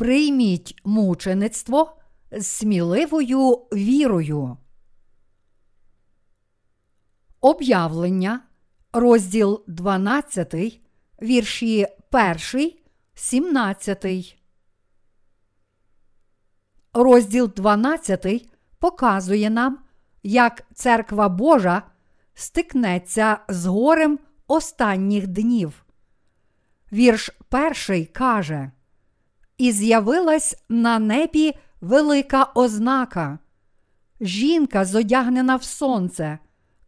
Прийміть мучеництво з сміливою вірою. Об'явлення, розділ 12, вірші 1, 17. Розділ 12 показує нам, як церква Божа стикнеться з горем останніх днів. Вірш перший каже: І з'явилась на небі велика ознака. Жінка зодягнена в сонце,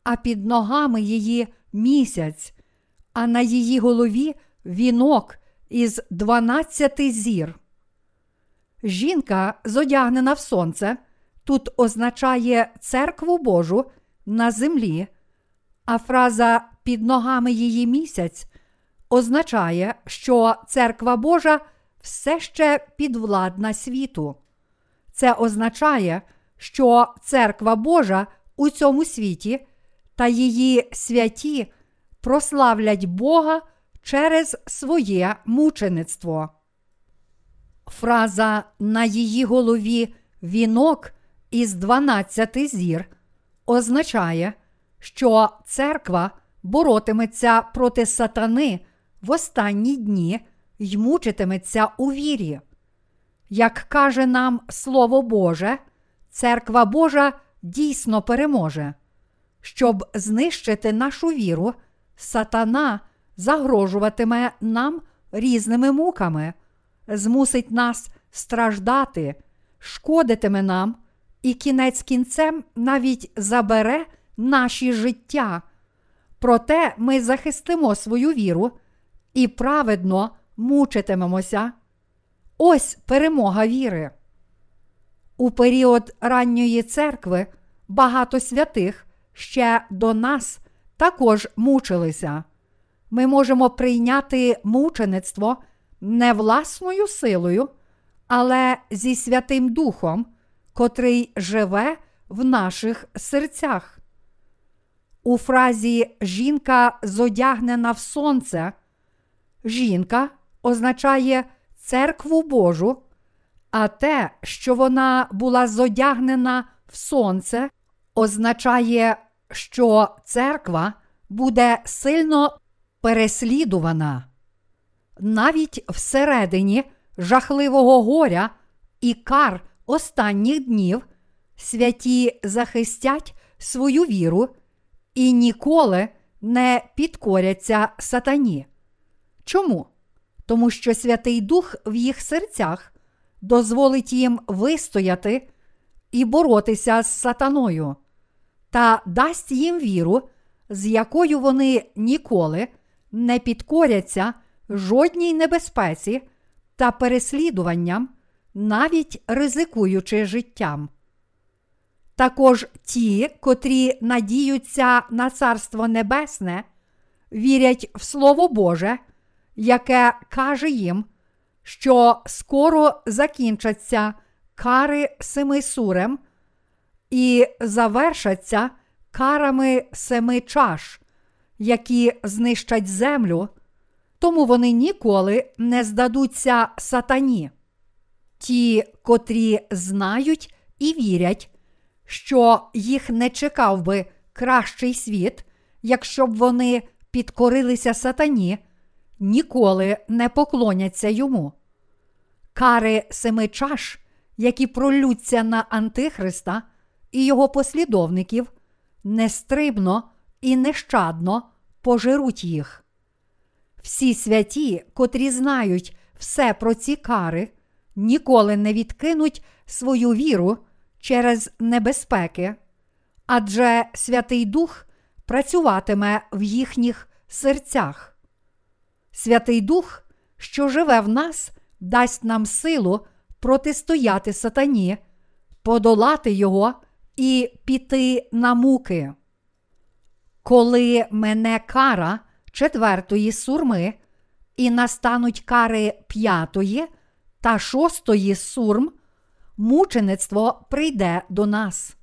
а під ногами її місяць, а на її голові вінок із дванадцяти зір. Жінка, зодягнена в сонце, тут означає церкву Божу на землі, а фраза під ногами її місяць означає, що церква Божа все ще підвладна світу. Це означає, що церква Божа у цьому світі та її святі прославлять Бога через своє мучеництво. Фраза на її голові вінок із 12 зір означає, що церква боротиметься проти сатани в останні дні й мучитиметься у вірі. Як каже нам Слово Боже, церква Божа дійсно переможе. Щоб знищити нашу віру, сатана загрожуватиме нам різними муками, змусить нас страждати, шкодитиме нам і кінець кінцем навіть забере наші життя. Проте ми захистимо свою віру і праведно мучитимемося. Ось перемога віри. У період ранньої церкви багато святих ще до нас також мучилися. Ми можемо прийняти мучеництво не власною силою, але зі Святим Духом, котрий живе в наших серцях. У фразі жінка зодягнена в сонце. Жінка означає церкву Божу, а те, що вона була зодягнена в сонце, означає, що церква буде сильно переслідувана. Навіть всередині жахливого горя і кар останніх днів святі захистять свою віру і ніколи не підкоряться сатані. Чому? Тому що Святий Дух в їх серцях дозволить їм вистояти і боротися з сатаною, та дасть їм віру, з якою вони ніколи не підкоряться жодній небезпеці та переслідуванням, навіть ризикуючи життям. Також ті, котрі надіються на Царство Небесне, вірять в Слово Боже, яке каже їм, що скоро закінчаться кари семи сурем і завершаться карами семи чаш, які знищать землю, тому вони ніколи не здадуться сатані. Ті, котрі знають і вірять, що їх не чекав би кращий світ, якщо б вони підкорилися сатані, ніколи не поклоняться йому. Кари семи чаш, які пролються на Антихриста і його послідовників, нестрибно і нещадно пожируть їх. Всі святі, котрі знають все про ці кари, ніколи не відкинуть свою віру через небезпеки, адже Святий Дух працюватиме в їхніх серцях. Святий Дух, що живе в нас, дасть нам силу протистояти сатані, подолати його і піти на муки. Коли мене кара четвертої сурми, і настануть кари п'ятої та шостої сурм, мучеництво прийде до нас.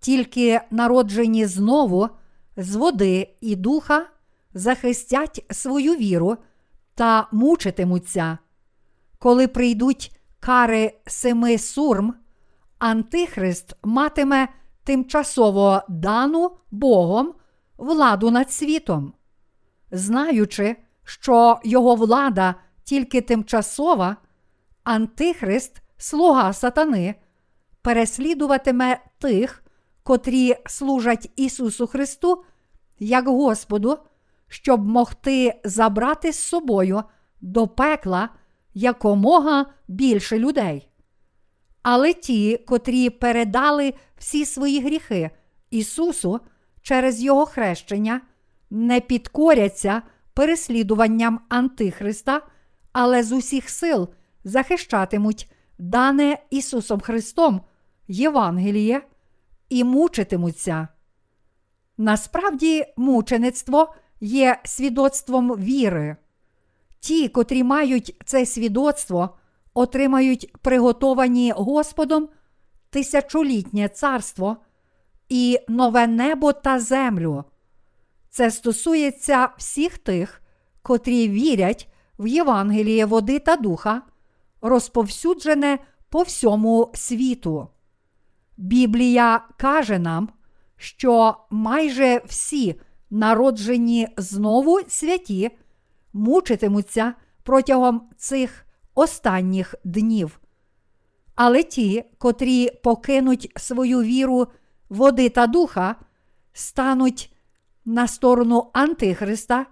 Тільки народжені знову з води і духа захистять свою віру та мучитимуться. Коли прийдуть кари семи сурм, Антихрист матиме тимчасово дану Богом владу над світом, знаючи, що його влада тільки тимчасова, Антихрист, слуга сатани, переслідуватиме тих, котрі служать Ісусу Христу як Господу, щоб могти забрати з собою до пекла якомога більше людей. Але ті, котрі передали всі свої гріхи Ісусу через Його хрещення, не підкоряться переслідуванням Антихриста, але з усіх сил захищатимуть дане Ісусом Христом Євангеліє і мучитимуться. Насправді, мучеництво є свідоцтвом віри. Ті, котрі мають це свідоцтво, отримають приготовані Господом тисячолітнє царство і нове небо та землю. Це стосується всіх тих, котрі вірять в Євангеліє води та духа, розповсюджене по всьому світу. Біблія каже нам, що майже всі народжені знову святі мучитимуться протягом цих останніх днів. Але ті, котрі покинуть свою віру води та духа, стануть на сторону Антихриста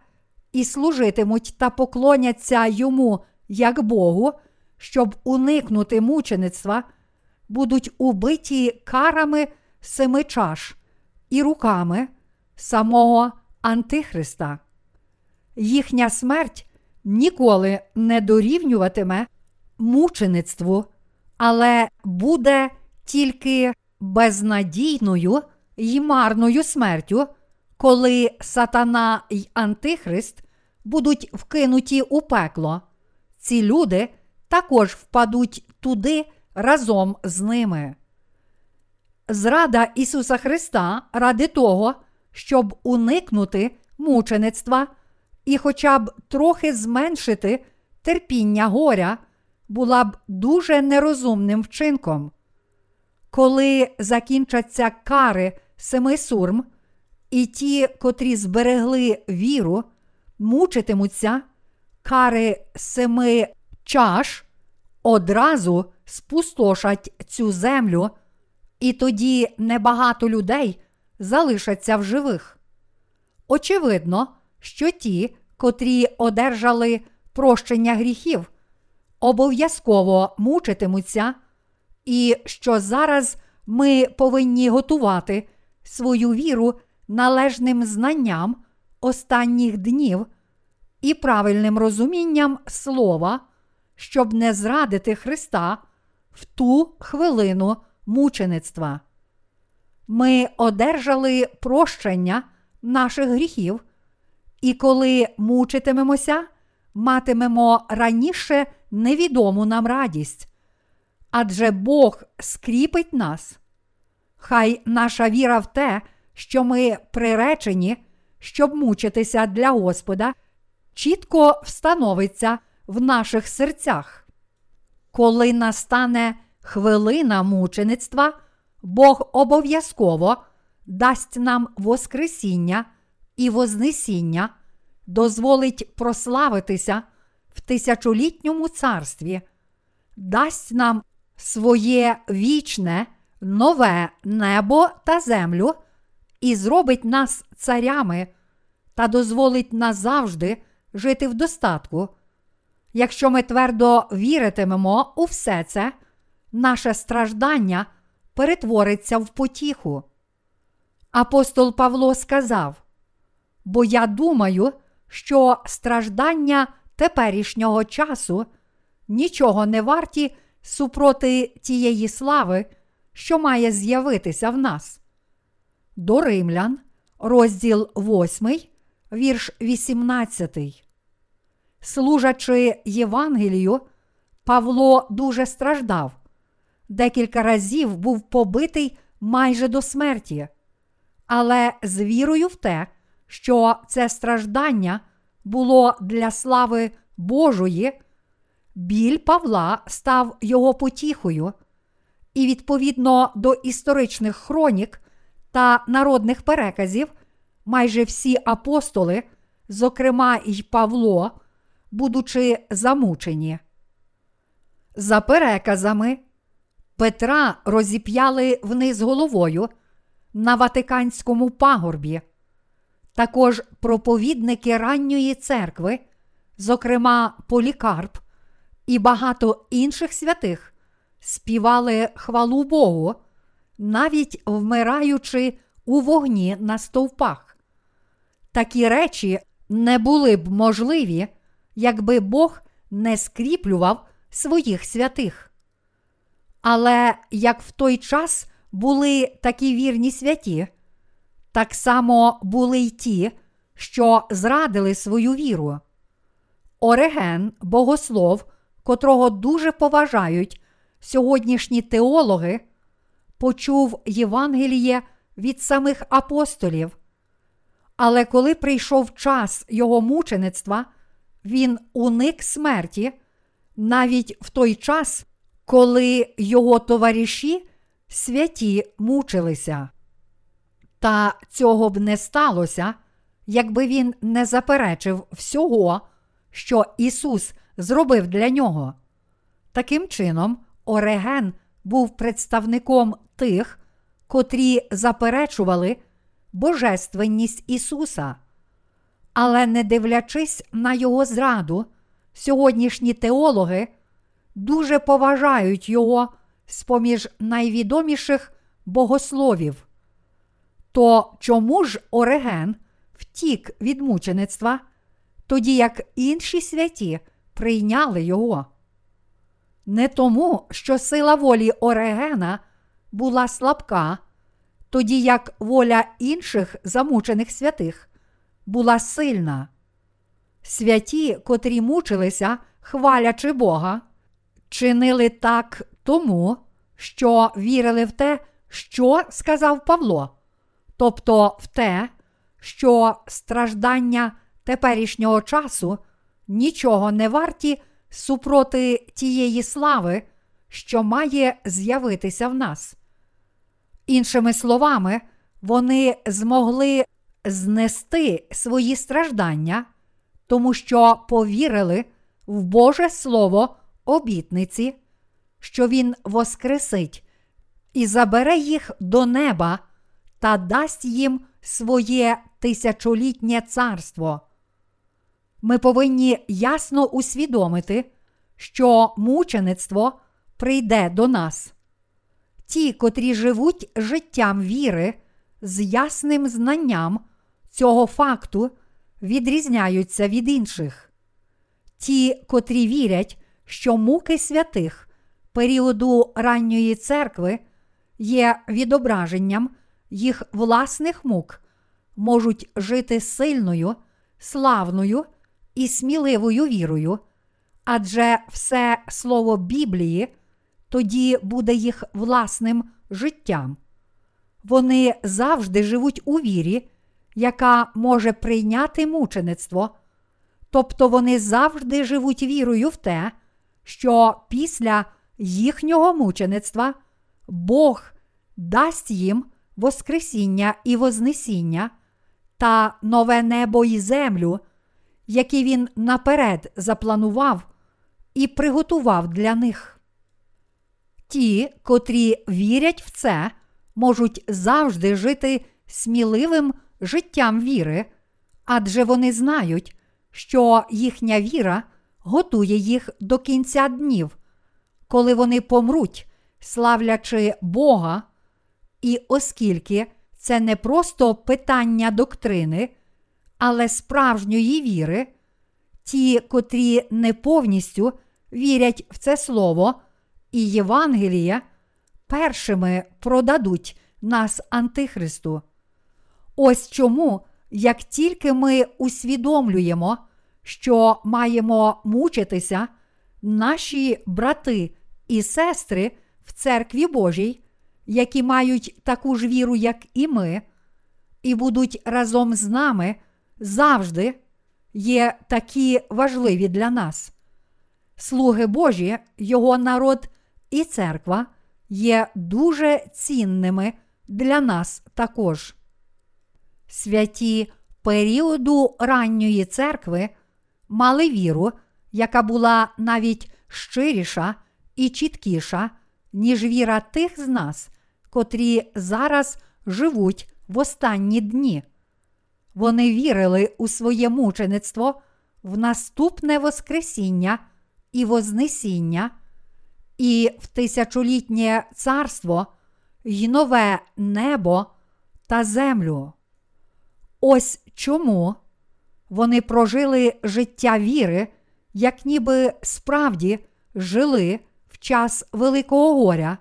і служитимуть та поклоняться йому як Богу, щоб уникнути мучеництва, будуть убиті карами семи чаш і руками самого Антихриста. Їхня смерть ніколи не дорівнюватиме мучеництву, але буде тільки безнадійною й марною смертю, коли сатана й Антихрист будуть вкинуті у пекло. Ці люди також впадуть туди разом з ними. Зрада Ісуса Христа ради того, щоб уникнути мучеництва і хоча б трохи зменшити терпіння горя, була б дуже нерозумним вчинком. Коли закінчаться кари семи сурм, і ті, котрі зберегли віру, мучитимуться, кари семи чаш одразу спустошать цю землю, і тоді небагато людей залишаться в живих. Очевидно, що ті, котрі одержали прощення гріхів, обов'язково мучитимуться, і що зараз ми повинні готувати свою віру належним знанням останніх днів і правильним розумінням слова, щоб не зрадити Христа в ту хвилину мучеництва. Ми одержали прощення наших гріхів, і коли мучитимемося, матимемо раніше невідому нам радість. Адже Бог скріпить нас. Хай наша віра в те, що ми приречені, щоб мучитися для Господа, чітко встановиться в наших серцях. Коли настане хвилина мучеництва, Бог обов'язково дасть нам Воскресіння і Вознесіння, дозволить прославитися в тисячолітньому царстві, дасть нам своє вічне, нове небо та землю і зробить нас царями та дозволить назавжди жити в достатку. Якщо ми твердо віритимемо у все це, наше страждання перетвориться в потіху. Апостол Павло сказав: Бо я думаю, що страждання теперішнього часу нічого не варті супроти тієї слави, що має з'явитися в нас. До Римлян, розділ 8, вірш 18. Служачи Євангелію, Павло дуже страждав. Декілька разів був побитий майже до смерті, але з вірою в те, що це страждання було для слави Божої, біль Павла став його потіхою, і відповідно до історичних хронік та народних переказів, майже всі апостоли, зокрема й Павло, будучи замучені. За переказами, Петра розіп'яли вниз головою на Ватиканському пагорбі. Також проповідники ранньої церкви, зокрема Полікарп і багато інших святих, співали хвалу Богу, навіть вмираючи у вогні на стовпах. Такі речі не були б можливі, якби Бог не скріплював своїх святих. Але як в той час були такі вірні святі, так само були й ті, що зрадили свою віру. Ореген, богослов, котрого дуже поважають сьогоднішні теологи, почув Євангеліє від самих апостолів. Але коли прийшов час його мучеництва, він уник смерті навіть в той час, коли його товариші святі мучилися. Та цього б не сталося, якби він не заперечив всього, що Ісус зробив для нього. Таким чином, Ореген був представником тих, котрі заперечували Божественність Ісуса. Але не дивлячись на його зраду, сьогоднішні теологи дуже поважають його з поміж найвідоміших богословів. То чому ж Ореген втік від мучеництва, тоді як інші святі прийняли його? Не тому, що сила волі Орегена була слабка, тоді як воля інших замучених святих була сильна. Святі, котрі мучилися, хвалячи Бога, чинили так тому, що вірили в те, що сказав Павло, тобто в те, що страждання теперішнього часу нічого не варті супроти тієї слави, що має з'явитися в нас. Іншими словами, вони змогли знести свої страждання, тому що повірили в Боже Слово обітниці, що Він воскресить і забере їх до неба та дасть їм своє тисячолітнє царство. Ми повинні ясно усвідомити, що мучеництво прийде до нас. Ті, котрі живуть життям віри з ясним знанням цього факту, відрізняються від інших. Ті, котрі вірять, що муки святих періоду ранньої церкви є відображенням їх власних мук, можуть жити сильною, славною і сміливою вірою, адже все слово Біблії тоді буде їх власним життям. Вони завжди живуть у вірі, яка може прийняти мучеництво, тобто вони завжди живуть вірою в те, що після їхнього мучеництва Бог дасть їм Воскресіння і Вознесіння та нове небо і землю, які він наперед запланував і приготував для них. Ті, котрі вірять в це, можуть завжди жити сміливим життям віри, адже вони знають, що їхня віра готує їх до кінця днів, коли вони помруть, славлячи Бога, і оскільки це не просто питання доктрини, але справжньої віри, ті, котрі не повністю вірять в це слово і Євангеліє, першими продадуть нас Антихристу. Ось чому, як тільки ми усвідомлюємо, що маємо мучитися, наші брати і сестри в церкві Божій, які мають таку ж віру, як і ми, і будуть разом з нами завжди є такі важливі для нас. слуги Божі, його народ і церква є дуже цінними для нас також. Святі періоду ранньої церкви мали віру, яка була навіть щиріша і чіткіша, ніж віра тих з нас, котрі зараз живуть в останні дні. Вони вірили у своє мучеництво, в наступне Воскресіння і Вознесіння, і в тисячолітнє царство й нове небо та землю. Ось чому вони прожили життя віри, як ніби справді жили в час Великого горя,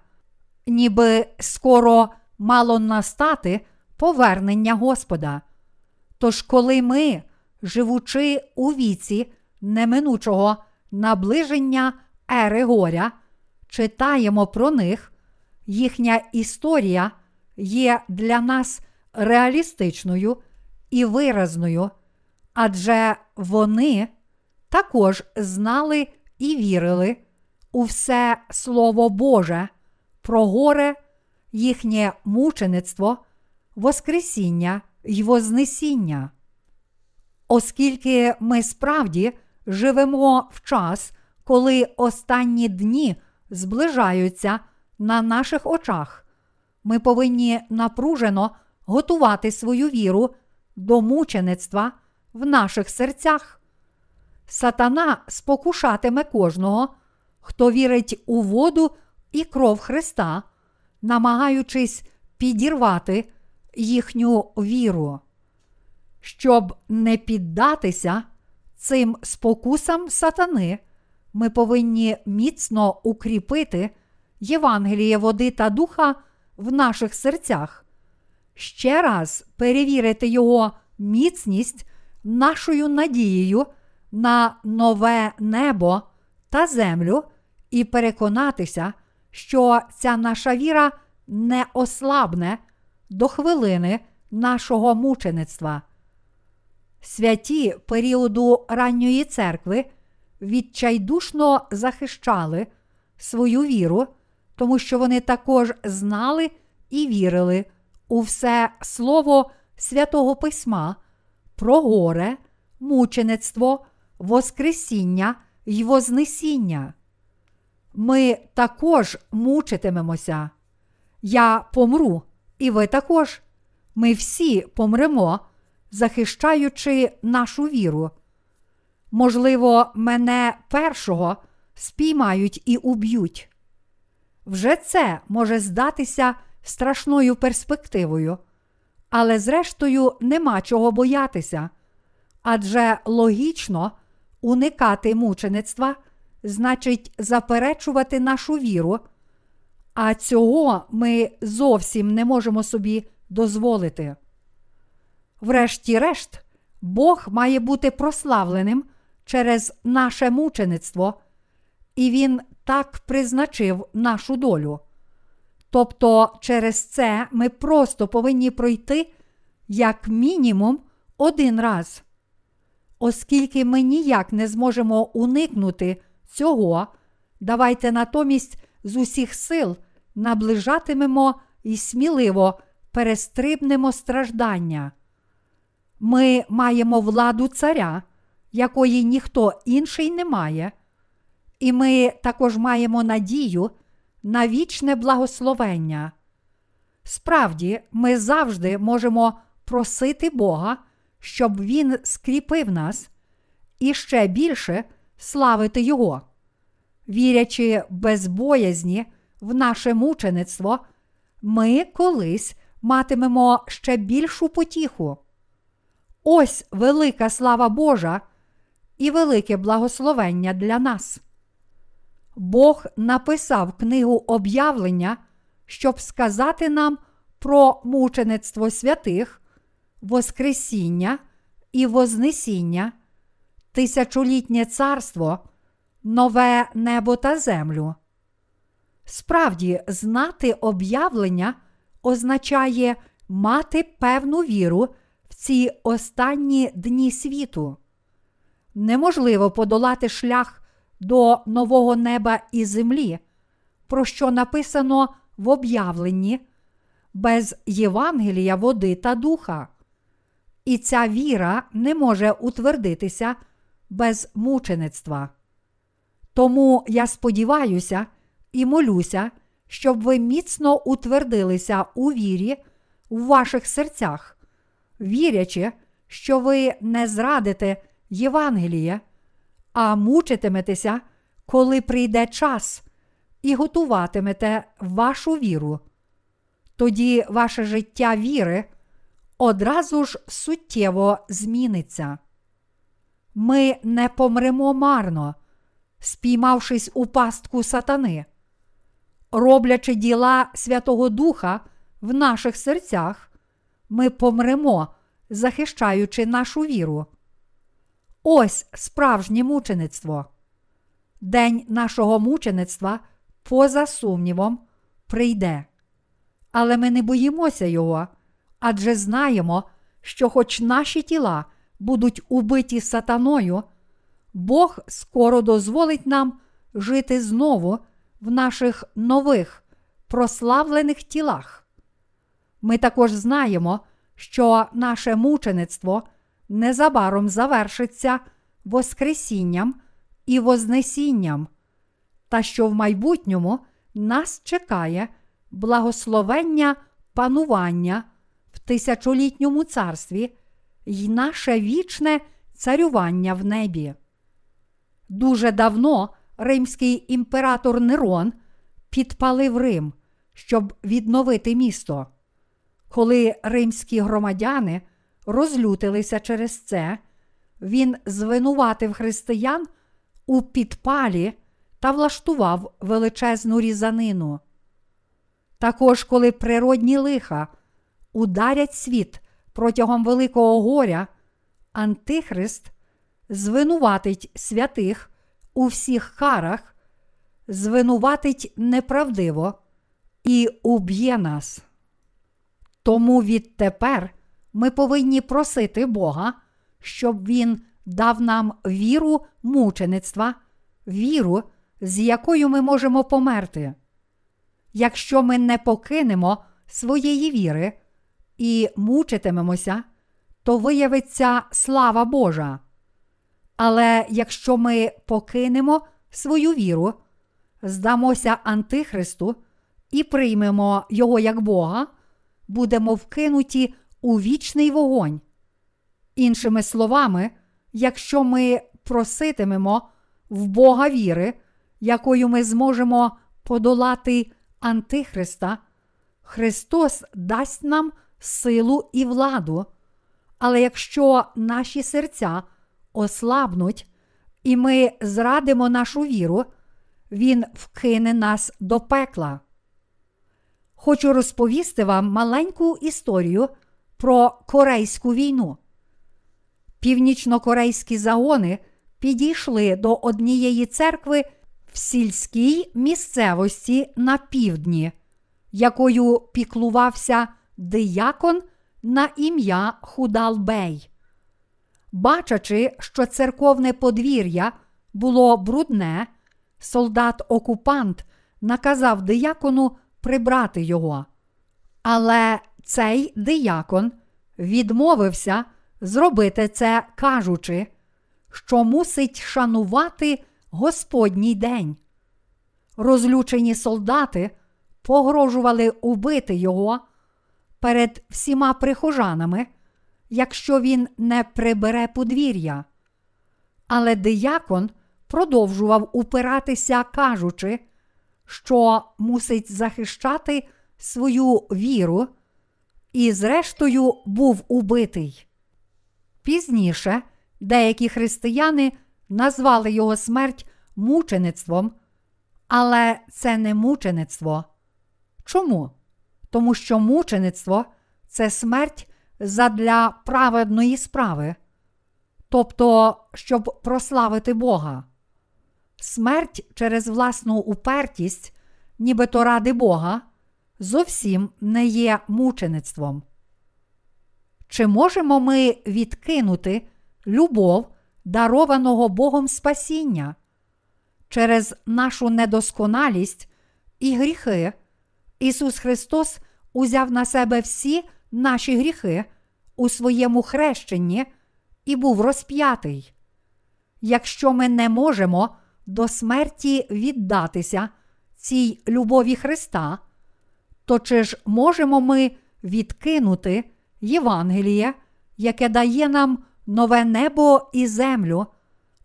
ніби скоро мало настати повернення Господа. Тож, коли ми, живучи у віці неминучого наближення ери горя, читаємо про них, їхня історія є для нас реалістичною і виразною, адже вони також знали і вірили у все Слово Боже, про горе, їхнє мучеництво, Воскресіння й Вознесіння. Оскільки ми справді живемо в час, коли останні дні зближаються на наших очах, ми повинні напружено готувати свою віру до мучеництва в наших серцях. Сатана спокушатиме кожного, хто вірить у воду і кров Христа, намагаючись підірвати їхню віру. Щоб не піддатися цим спокусам сатани, ми повинні міцно укріпити Євангеліє води та духа в наших серцях, ще раз перевірити його міцність нашою надією на нове небо та землю і переконатися, що ця наша віра не ослабне до хвилини нашого мучеництва. Святі періоду ранньої церкви відчайдушно захищали свою віру, тому що вони також знали і вірили у все слово святого Письма про горе, мучеництво, Воскресіння й Вознесіння. Ми також мучитимемося. Я помру, і ви також. Ми всі помремо, захищаючи нашу віру. Можливо, мене першого спіймають і уб'ють. Вже це може здатися страшною перспективою, але зрештою нема чого боятися, адже логічно уникати мучеництва значить заперечувати нашу віру, а цього ми зовсім не можемо собі дозволити. Врешті-решт, Бог має бути прославленим через наше мучеництво, і Він так призначив нашу долю. Тобто через це ми просто повинні пройти як мінімум один раз. Оскільки ми ніяк не зможемо уникнути цього, давайте натомість з усіх сил наближатимемо і сміливо перестрибнемо страждання. Ми маємо владу царя, якої ніхто інший не має, і ми також маємо надію на вічне благословення. Справді, ми завжди можемо просити Бога, щоб Він скріпив нас і ще більше славити Його. Вірячи без боязні в наше мучеництво, ми колись матимемо ще більшу потіху. Ось велика слава Божа і велике благословення для нас. Бог написав книгу об'явлення, щоб сказати нам про мучеництво святих, Воскресіння і Вознесіння, тисячолітнє царство, нове небо та землю. Справді, знати об'явлення означає мати певну віру в ці останні дні світу. Неможливо подолати шлях до нового неба і землі, про що написано в об'явленні, без Євангелія, води та духа. І ця віра не може утвердитися без мучеництва. Тому я сподіваюся і молюся, щоб ви міцно утвердилися у вірі в ваших серцях, вірячи, що ви не зрадите Євангеліє, а мучитиметеся, коли прийде час, і готуватимете вашу віру. Тоді ваше життя віри одразу ж суттєво зміниться. Ми не помремо марно, спіймавшись у пастку сатани, роблячи діла Святого Духа в наших серцях, ми помремо, захищаючи нашу віру. Ось справжнє мучеництво. День нашого мучеництва, поза сумнівом, прийде. Але ми не боїмося його, адже знаємо, що, хоч наші тіла будуть убиті сатаною, Бог скоро дозволить нам жити знову в наших нових прославлених тілах. Ми також знаємо, що наше мучеництво незабаром завершиться Воскресінням і Вознесінням, та що в майбутньому нас чекає благословення панування в тисячолітньому царстві й наше вічне царювання в небі. Дуже давно римський імператор Нерон підпалив Рим, щоб відновити місто. Коли римські громадяни розлютилися через це, він звинуватив християн у підпалі та влаштував величезну різанину. Також, коли природні лиха ударять світ протягом Великого горя, Антихрист звинуватить святих у всіх карах, звинуватить неправдиво і уб'є нас. Тому відтепер ми повинні просити Бога, щоб Він дав нам віру мучеництва, віру, з якою ми можемо померти. Якщо ми не покинемо своєї віри і мучитимемося, то виявиться слава Божа. Але якщо ми покинемо свою віру, здамося Антихристу і приймемо Його як Бога, будемо вкинуті у вічний вогонь. Іншими словами, якщо ми проситимемо в Бога віри, якою ми зможемо подолати Антихриста, Христос дасть нам силу і владу. Але якщо наші серця ослабнуть, і ми зрадимо нашу віру, Він вкине нас до пекла. Хочу розповісти вам маленьку історію про Корейську війну. Північно-корейські загони підійшли до однієї церкви в сільській місцевості на півдні, якою піклувався диякон на ім'я Худалбей. Бачачи, що церковне подвір'я було брудне, солдат-окупант наказав диякону прибрати його. Але цей диякон відмовився зробити це, кажучи, що мусить шанувати Господній день. Розлючені солдати погрожували убити його перед всіма прихожанами, якщо він не прибере подвір'я. Але диякон продовжував упиратися, кажучи, що мусить захищати свою віру, і, зрештою, був убитий. Пізніше деякі християни назвали його смерть мучеництвом, але це не мучеництво. Чому? Тому що мучеництво це смерть задля праведної справи, тобто, щоб прославити Бога. Смерть через власну упертість, нібито ради Бога, зовсім не є мучеництвом. Чи можемо ми відкинути любов дарованого Богом спасіння? через нашу недосконалість і гріхи, Ісус Христос узяв на себе всі наші гріхи у своєму хрещенні і був розп'ятий. Якщо ми не можемо до смерті віддатися цій любові Христа, то чи ж можемо ми відкинути Євангеліє, яке дає нам нове небо і землю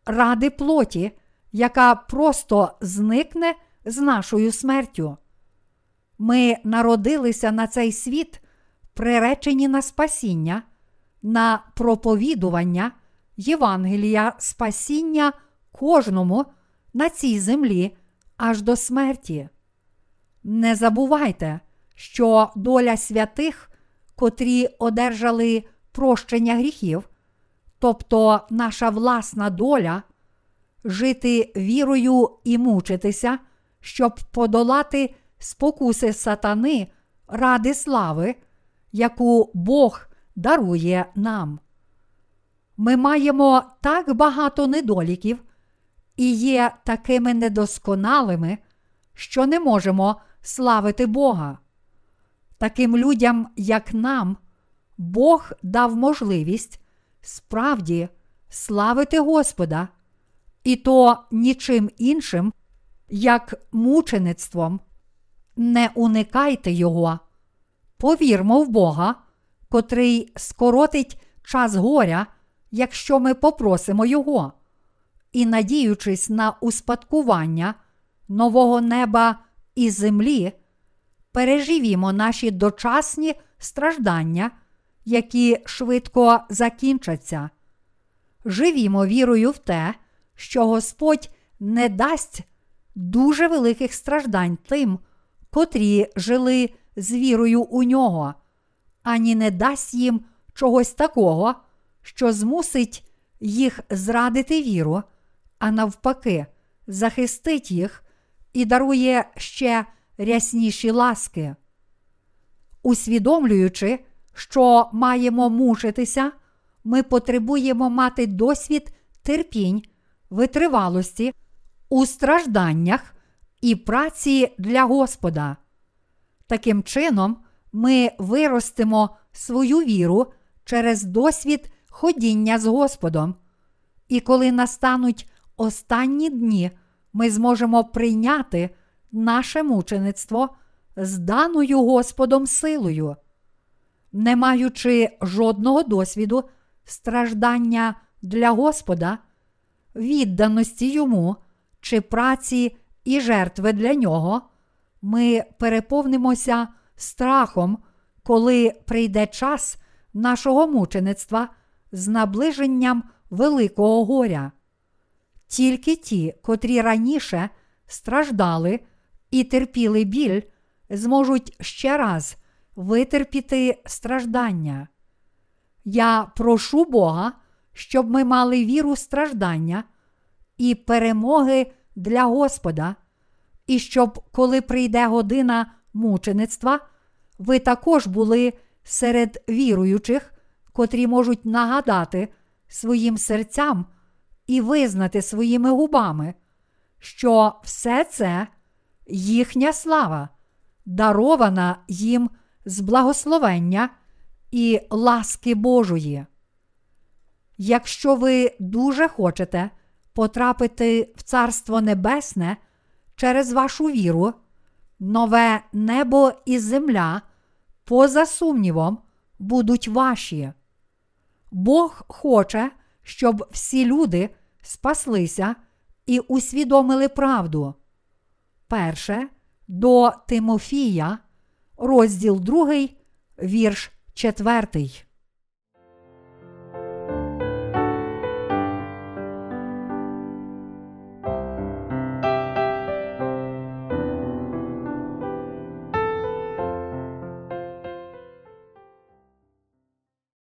ради плоті, яка просто зникне з нашою смертю? Ми народилися на цей світ, приречені на спасіння, на проповідування Євангелія спасіння кожному на цій землі аж до смерті. Не забувайте, що доля святих, котрі одержали прощення гріхів, тобто наша власна доля, жити вірою і мучитися, щоб подолати спокуси сатани ради слави, яку Бог дарує нам. Ми маємо так багато недоліків і є такими недосконалими, що не можемо славити Бога. Таким людям, як нам, Бог дав можливість справді славити Господа, і то нічим іншим, як мучеництвом. Не уникайте Його, повірмо в Бога, котрий скоротить час горя, якщо ми попросимо Його, і надіючись на успадкування нового неба і землі, переживімо наші дочасні страждання, які швидко закінчаться. Живімо вірою в те, що Господь не дасть дуже великих страждань тим, котрі жили з вірою у нього, ані не дасть їм чогось такого, що змусить їх зрадити віру, а навпаки, захистить їх і дарує ще рясніші ласки. Усвідомлюючи, що маємо мучитися, ми потребуємо мати досвід терпінь, витривалості у стражданнях і праці для Господа. Таким чином, ми виростимо свою віру через досвід ходіння з Господом. І коли настануть останні дні, ми зможемо прийняти наше мучеництво з даною Господом силою. Не маючи жодного досвіду страждання для Господа, відданості йому чи праці і жертви для нього, ми переповнимося страхом, коли прийде час нашого мучеництва з наближенням великого горя. Тільки ті, котрі раніше страждали і терпіли біль, зможуть ще раз витерпіти страждання. Я прошу Бога, щоб ми мали віру страждання і перемоги для Господа, і щоб, коли прийде година мучеництва, ви також були серед віруючих, котрі можуть нагадати своїм серцям і визнати своїми губами, що все це їхня слава, дарована їм з благословення і ласки Божої. Якщо ви дуже хочете потрапити в Царство Небесне через вашу віру, нове небо і земля, поза сумнівом, будуть ваші. Бог хоче, щоб всі люди спаслися і усвідомили правду. Перше до Тимофія, розділ 2, вірш 4.